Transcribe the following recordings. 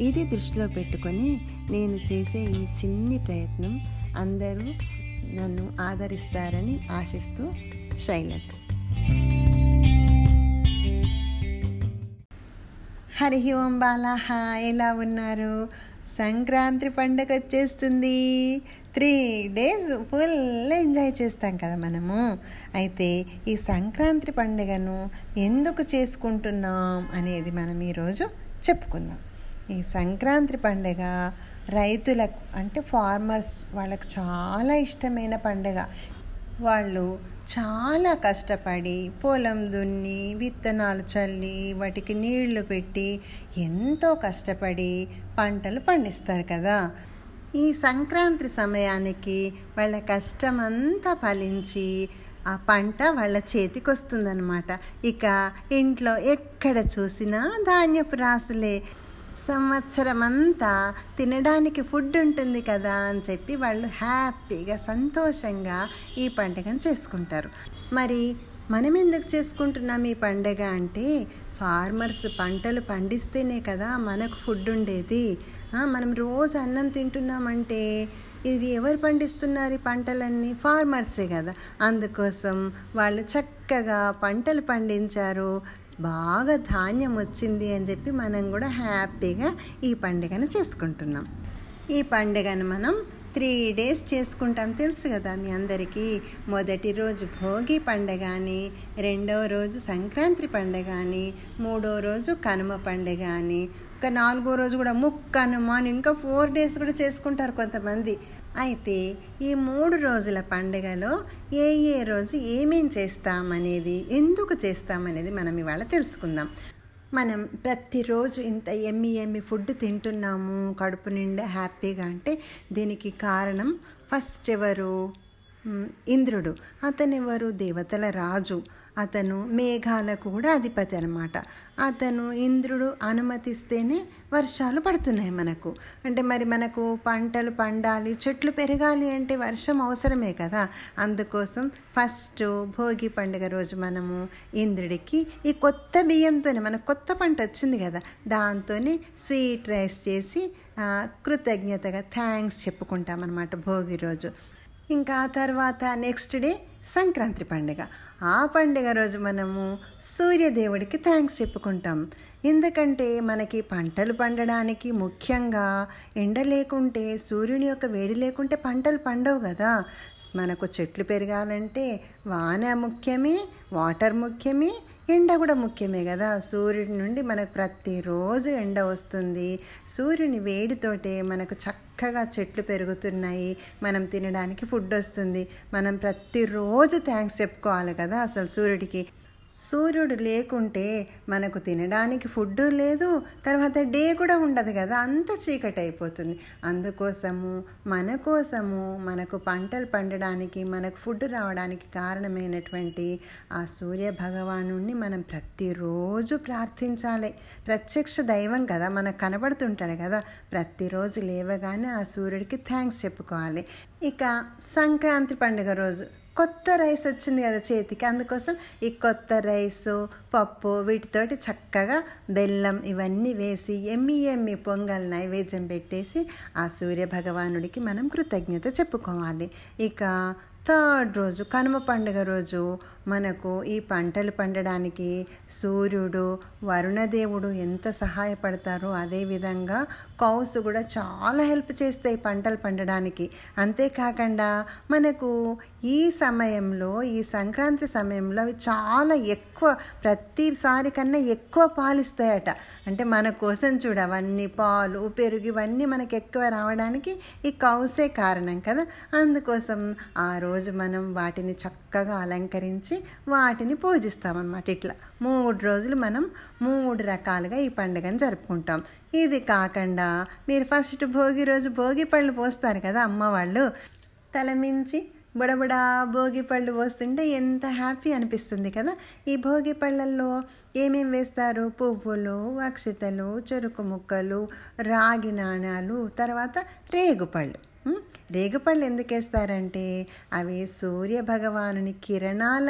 ఇది దృష్టిలో పెట్టుకొని నేను చేసే ఈ చిన్ని ప్రయత్నం అందరూ నన్ను ఆదరిస్తారని ఆశిస్తూ శైలజ. హరి ఓం బాలాహ ఎలా ఉన్నారు? సంక్రాంతి పండుగ వచ్చేస్తుంది. త్రీ డేస్ ఫుల్ ఎంజాయ్ చేస్తాం కదా మనము. అయితే ఈ సంక్రాంతి పండుగను ఎందుకు చేసుకుంటున్నాం అనేది మనం ఈరోజు చెప్పుకుందాం. ఈ సంక్రాంతి పండుగ రైతులకు అంటే ఫార్మర్స్ వాళ్ళకు చాలా ఇష్టమైన పండుగ. వాళ్ళు చాలా కష్టపడి పొలం దున్ని విత్తనాలు చల్లి వాటికి నీళ్ళు పెట్టి ఎంతో కష్టపడి పంటలు పండిస్తారు కదా. ఈ సంక్రాంతి సమయానికి వాళ్ళ కష్టమంతా ఫలించి ఆ పంట వాళ్ళ చేతికి వస్తుందన్నమాట ఇక ఇంట్లో ఎక్కడ చూసినా ధాన్యపు రాసులే సంవత్సరం అంతా తినడానికి ఫుడ్ ఉంటుంది కదా అని చెప్పి వాళ్ళు హ్యాపీగా సంతోషంగా ఈ పండుగను చేసుకుంటారు. మరి మనం ఎందుకు చేసుకుంటున్నాం ఈ పండుగ అంటే ఫార్మర్స్ పంటలు పండిస్తేనే కదా మనకు ఫుడ్ ఉండేది. మనం రోజు అన్నం తింటున్నామంటే ఇది ఎవరు పండిస్తున్నారు ఈ పంటలన్నీ? ఫార్మర్సే కదా. అందుకోసం వాళ్ళు చక్కగా పంటలు పండించారు. బాగా ధాన్యం వచ్చింది అని చెప్పి మనం కూడా హ్యాపీగా ఈ పండుగను చేసుకుంటున్నాం. ఈ పండుగను మనం త్రీ డేస్ చేసుకుంటాం. తెలుసు కదా మీ అందరికీ? మొదటి రోజు భోగి పండుగ అని రెండవ రోజు సంక్రాంతి పండుగ అని మూడో రోజు కనుమ పండుగ అని ఇంకా నాలుగో రోజు కూడా ముక్క అని ఇంకా ఫోర్ డేస్ కూడా చేసుకుంటారు కొంతమంది. అయితే ఈ మూడు రోజుల పండుగలో ఏ ఏ రోజు ఏమేం చేస్తామనేది ఎందుకు చేస్తామనేది మనం ఇవాళ తెలుసుకుందాం. మనం ప్రతిరోజు ఇంత ఎమ్మి ఎమ్మి ఫుడ్ తింటున్నాము కడుపు నిండా హ్యాపీగా అంటే దీనికి కారణం ఫస్ట్ ఎవరు? ఇంద్రుడు. అతనెవరు? దేవతల రాజు. అతను మేఘాలకు కూడా అధిపతి అనమాట అతను ఇంద్రుడు అనుమతిస్తేనే వర్షాలు పడుతున్నాయి మనకు. అంటే మరి మనకు పంటలు పండాలి చెట్లు పెరగాలి అంటే వర్షం అవసరమే కదా. అందుకోసం ఫస్ట్ భోగి పండుగ రోజు మనము ఇంద్రుడికి ఈ కొత్త బియ్యంతోనే మనకు కొత్త పంట వచ్చింది కదా దాంతోనే స్వీట్ రైస్ చేసి కృతజ్ఞతగా థ్యాంక్స్ చెప్పుకుంటాం అనమాట భోగి రోజు. ఇంకా తర్వాత నెక్స్ట్ డే సంక్రాంతి పండుగ. ఆ పండుగ రోజు మనము సూర్యదేవుడికి థ్యాంక్స్ చెప్పుకుంటాం. ఎందుకంటే మనకి పంటలు పండడానికి ముఖ్యంగా ఎండ లేకుంటే సూర్యుని యొక్క వేడి లేకుంటే పంటలు పండవు కదా. మనకు చెట్లు పెరగాలంటే వాన ముఖ్యమే వాటర్ ముఖ్యమే ఎండ కూడా ముఖ్యమే కదా. సూర్యుడి నుండి మనకు ప్రతిరోజు ఎండ వస్తుంది. సూర్యుని వేడితోటే మనకు చక్కగా చెట్లు పెరుగుతున్నాయి. మనం తినడానికి ఫుడ్ వస్తుంది. మనం ప్రతిరోజు థ్యాంక్స్ చెప్పుకోవాలి కదా అసలు సూర్యుడికి. సూర్యుడు లేకుంటే మనకు తినడానికి ఫుడ్ లేదు తర్వాత డే కూడా ఉండదు కదా అంత చీకటి అయిపోతుంది అందుకోసము మన కోసము మనకు పంటలు పండడానికి మనకు ఫుడ్ రావడానికి కారణమైనటువంటి ఆ సూర్య భగవాను మనం ప్రతిరోజు ప్రార్థించాలి. ప్రత్యక్ష దైవం కదా మనకు కనబడుతుంటాడు కదా ప్రతిరోజు లేవగానే ఆ సూర్యుడికి థ్యాంక్స్ చెప్పుకోవాలి. ఇక సంక్రాంతి పండుగ రోజు. కొత్త రైస్ వచ్చింది కదా చేతికి. అందుకోసం ఈ కొత్త రైసు పప్పు వీటితోటి చక్కగా బెల్లం ఇవన్నీ వేసి ఎమ్మి ఎమ్మి పొంగల్ నైవేద్యం పెట్టేసి ఆ సూర్య భగవానుడికి మనం కృతజ్ఞత చెప్పుకోవాలి. ఇక థర్డ్ రోజు కనుమ పండుగ రోజు మనకు ఈ పంటలు పండడానికి సూర్యుడు వరుణదేవుడు ఎంత సహాయపడతారో అదేవిధంగా కౌసు కూడా చాలా హెల్ప్ చేస్తాయి పంటలు పండడానికి. అంతేకాకుండా మనకు ఈ సమయంలో ఈ సంక్రాంతి సమయంలో అవి చాలా ఎక్కువ ప్రతిసారి కన్నా ఎక్కువ పాలిస్తాయట. అంటే మన కోసం చూడ అవన్నీ పాలు పెరుగు ఇవన్నీ మనకు ఎక్కువ రావడానికి ఈ కౌసే కారణం కదా. అందుకోసం ఆ రోజు మనం వాటిని చక్కగా అలంకరించి చేసి వాటిని పూజిస్తామన్నమాట ఇట్లా. మూడు రోజులు మనం మూడు రకాలుగా ఈ పండుగను జరుపుకుంటాం. ఇది కాకుండా మీరు ఫస్ట్ భోగి రోజు భోగి పళ్ళు పోస్తారు కదా అమ్మ వాళ్ళు. తలమించి బుడబుడా భోగి పళ్ళు పోస్తుంటే ఎంత హ్యాపీ అనిపిస్తుంది కదా. ఈ భోగి పళ్ళల్లో ఏమేం వేస్తారు? పువ్వులు వక్షితలు చెరుకు ముక్కలు రాగి నాణాలు తర్వాత రేగుపళ్ళు. రేగుపళ్ళు ఎందుకు వేస్తారంటే అవి సూర్య భగవానుని కిరణాల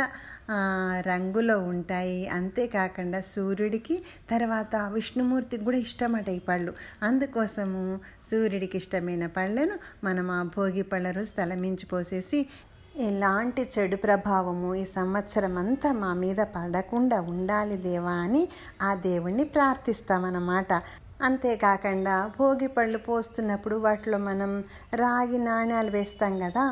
రంగులో ఉంటాయి. అంతేకాకుండా సూర్యుడికి తర్వాత విష్ణుమూర్తికి కూడా ఇష్టమట ఈ పళ్ళు. అందుకోసము సూర్యుడికి ఇష్టమైన పళ్ళను మనం ఆ భోగి పళ్ళ రోజు తలమించి పోసేసి ఎలాంటి చెడు ప్రభావము ఈ సంవత్సరం అంతా మా మీద పడకుండా ఉండాలి దేవా అని ఆ దేవుణ్ణి ప్రార్థిస్తామన్నమాట. అంతేకాకుండా భోగి పళ్ళు పోస్తున్నప్పుడు వాటిలో మనం రాగి నాణ్యాలు వేస్తాం కదా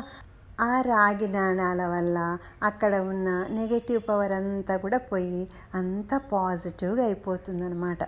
ఆ రాగి నాణాల వల్ల అక్కడ ఉన్న నెగటివ్ పవర్ అంతా కూడా పోయి అంతా పాజిటివ్గా అయిపోతుందన్నమాట.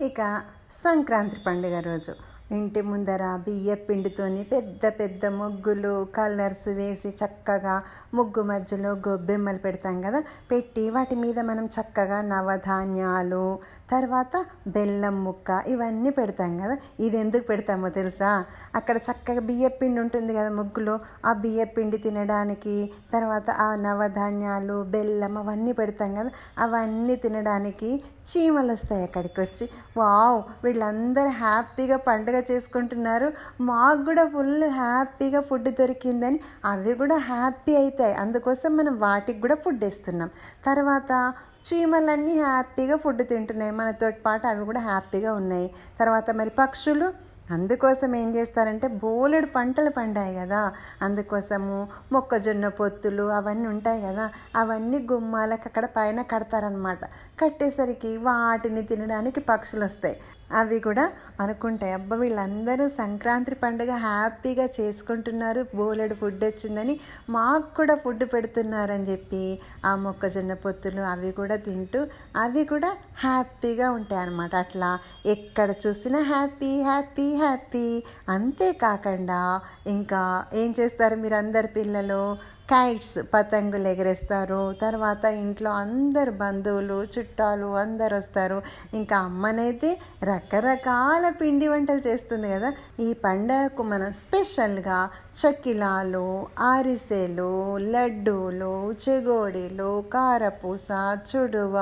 ఇక సంక్రాంతి పండుగ రోజు. ఇంటి ముందర బియ్య పిండితోని పెద్ద పెద్ద ముగ్గులు కలర్స్ వేసి చక్కగా ముగ్గు మధ్యలో గొబ్బెమ్మలు పెడతాం కదా? పెట్టి వాటి మీద మనం చక్కగా నవధాన్యాలు తర్వాత బెల్లం ముక్క ఇవన్నీ పెడతాం కదా? ఇది ఎందుకు పెడతామో తెలుసా? అక్కడ చక్కగా బియ్య పిండి ఉంటుంది కదా ముగ్గులో. ఆ బియ్య పిండి తినడానికి తర్వాత ఆ నవధాన్యాలు బెల్లం అవన్నీ పెడతాం కదా? అవన్నీ తినడానికి చీమలు వస్తాయి అక్కడికి వచ్చి వావ్! వీళ్ళందరూ హ్యాపీగా పండుగ చేసుకుంటున్నారు? మాకు కూడా ఫుల్ హ్యాపీగా ఫుడ్ దొరికిందని అవి కూడా హ్యాపీ అవుతాయి అందుకోసం మనం వాటికి కూడా ఫుడ్ ఇస్తున్నాం. తర్వాత చీమలన్నీ హ్యాపీగా ఫుడ్ తింటున్నాయి. మనతో పాటు అవి కూడా హ్యాపీగా ఉన్నాయి. తర్వాత మరి పక్షులు అందుకోసం ఏం చేస్తారంటే బోలెడు పంటలు పండాయి కదా. అందుకోసము మొక్కజొన్న పొత్తులు అవన్నీ ఉంటాయి కదా. అవన్నీ గుమ్మాలకు అక్కడ పైన కడతారనమాట కట్టేసరికి వాటిని తినడానికి పక్షులు వస్తాయి అవి కూడా అనుకుంటాయి. అబ్బా వీళ్ళందరూ సంక్రాంతి పండుగ హ్యాపీగా చేసుకుంటున్నారు. బోలెడు ఫుడ్ వచ్చిందని మాకు కూడా ఫుడ్ పెడుతున్నారని చెప్పి ఆ మొక్కజొన్న పొత్తులు అవి కూడా తింటూ అవి కూడా హ్యాపీగా ఉంటాయి అన్నమాట. అట్లా ఎక్కడ చూసినా హ్యాపీ హ్యాపీ హ్యాపీ. అంతేకాకుండా ఇంకా ఏం చేస్తారు మీరు అందరు పిల్లలు? కైట్స్ పతంగులు ఎగరేస్తారు. తర్వాత ఇంట్లో అందరు బంధువులు చుట్టాలు అందరు వస్తారు. ఇంకా అమ్మనైతే రకరకాల పిండి వంటలు చేస్తుంది కదా. ఈ పండగకు మనం స్పెషల్గా చకిలాలు ఆరిసెలు లడ్డూలు చెగోడీలు కారపూస చుడువ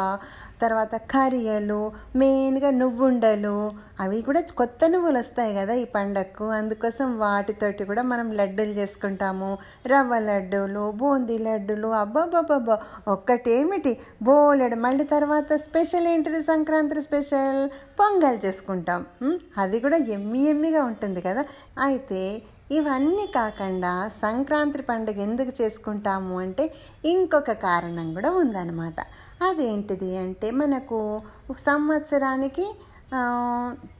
తర్వాత కరియలు మెయిన్గా నువ్వుండలు అవి కూడా కొత్త నువ్వులు వస్తాయి కదా ఈ పండగకు అందుకోసం వాటితోటి కూడా మనం లడ్డూలు చేసుకుంటాము. రవ్వ లడ్డూలు బూందీ లడ్డూలు అబ్బాబ్బాబ్బా ఒక్కటేమిటి? బోలెడు. మళ్ళీ తర్వాత స్పెషల్ ఏంటిది? సంక్రాంతి స్పెషల్? పొంగల్ చేసుకుంటాం. అది కూడా ఎమ్మి ఎమ్మిగా ఉంటుంది కదా. అయితే ఇవన్నీ కాకుండా సంక్రాంతి పండుగ ఎందుకు చేసుకుంటాము అంటే ఇంకొక కారణం కూడా ఉందన్నమాట. అదేంటిది అంటే మనకు సంవత్సరానికి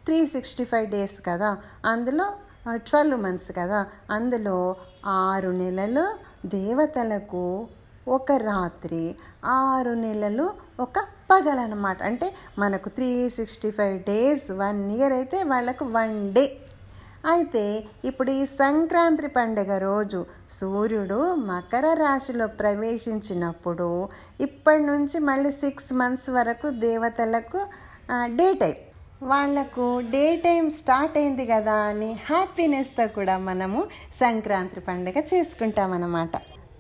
త్రీ సిక్స్టీ ఫైవ్ డేస్ కదా. అందులో ట్వెల్వ్ మంత్స్ కదా. అందులో ఆరు నెలలు దేవతలకు ఒక రాత్రి ఆరు నెలలు ఒక పగలన్నమాట అంటే మనకు three sixty five days one year అయితే వాళ్ళకు వన్ డే అయితే ఇప్పుడు ఈ సంక్రాంతి పండుగ రోజు సూర్యుడు మకర రాశిలో ప్రవేశించినప్పుడు ఇప్పటి నుంచి మళ్ళీ సిక్స్ మంత్స్ వరకు దేవతలకు డే టైం వాళ్ళకు డే టైం స్టార్ట్ అయింది కదా అని హ్యాపీనెస్తో కూడా మనము సంక్రాంతి పండుగ చేసుకుంటామన్నమాట.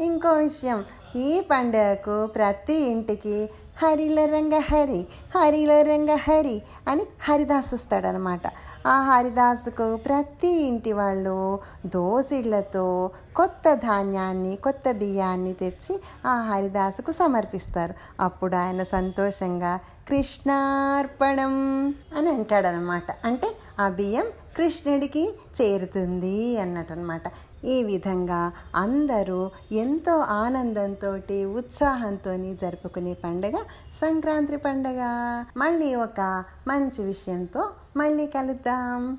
ఇంకో విషయం ఈ పండుగకు ప్రతి ఇంటికి హరిల రంగ హరి హరిల రంగ హరి అని హరిదాస్ వస్తాడనమాట. ఆ హరిదాసుకు ప్రతి ఇంటి వాళ్ళు దోసిళ్ళతో కొత్త ధాన్యాన్ని కొత్త బియ్యాన్ని తెచ్చి ఆ హరిదాసుకు సమర్పిస్తారు. అప్పుడు ఆయన సంతోషంగా కృష్ణార్పణం అని అంటాడనమాట. అంటే ఆ బియ్యం కృష్ణుడికి చేరుతుంది అన్నట్టు అనమాట ఈ విధంగా అందరూ ఎంతో ఆనందంతో ఉత్సాహంతో జరుపుకునే పండుగ సంక్రాంతి పండుగ. మళ్ళీ ఒక మంచి విషయంతో మళ్ళీ కలుద్దాం.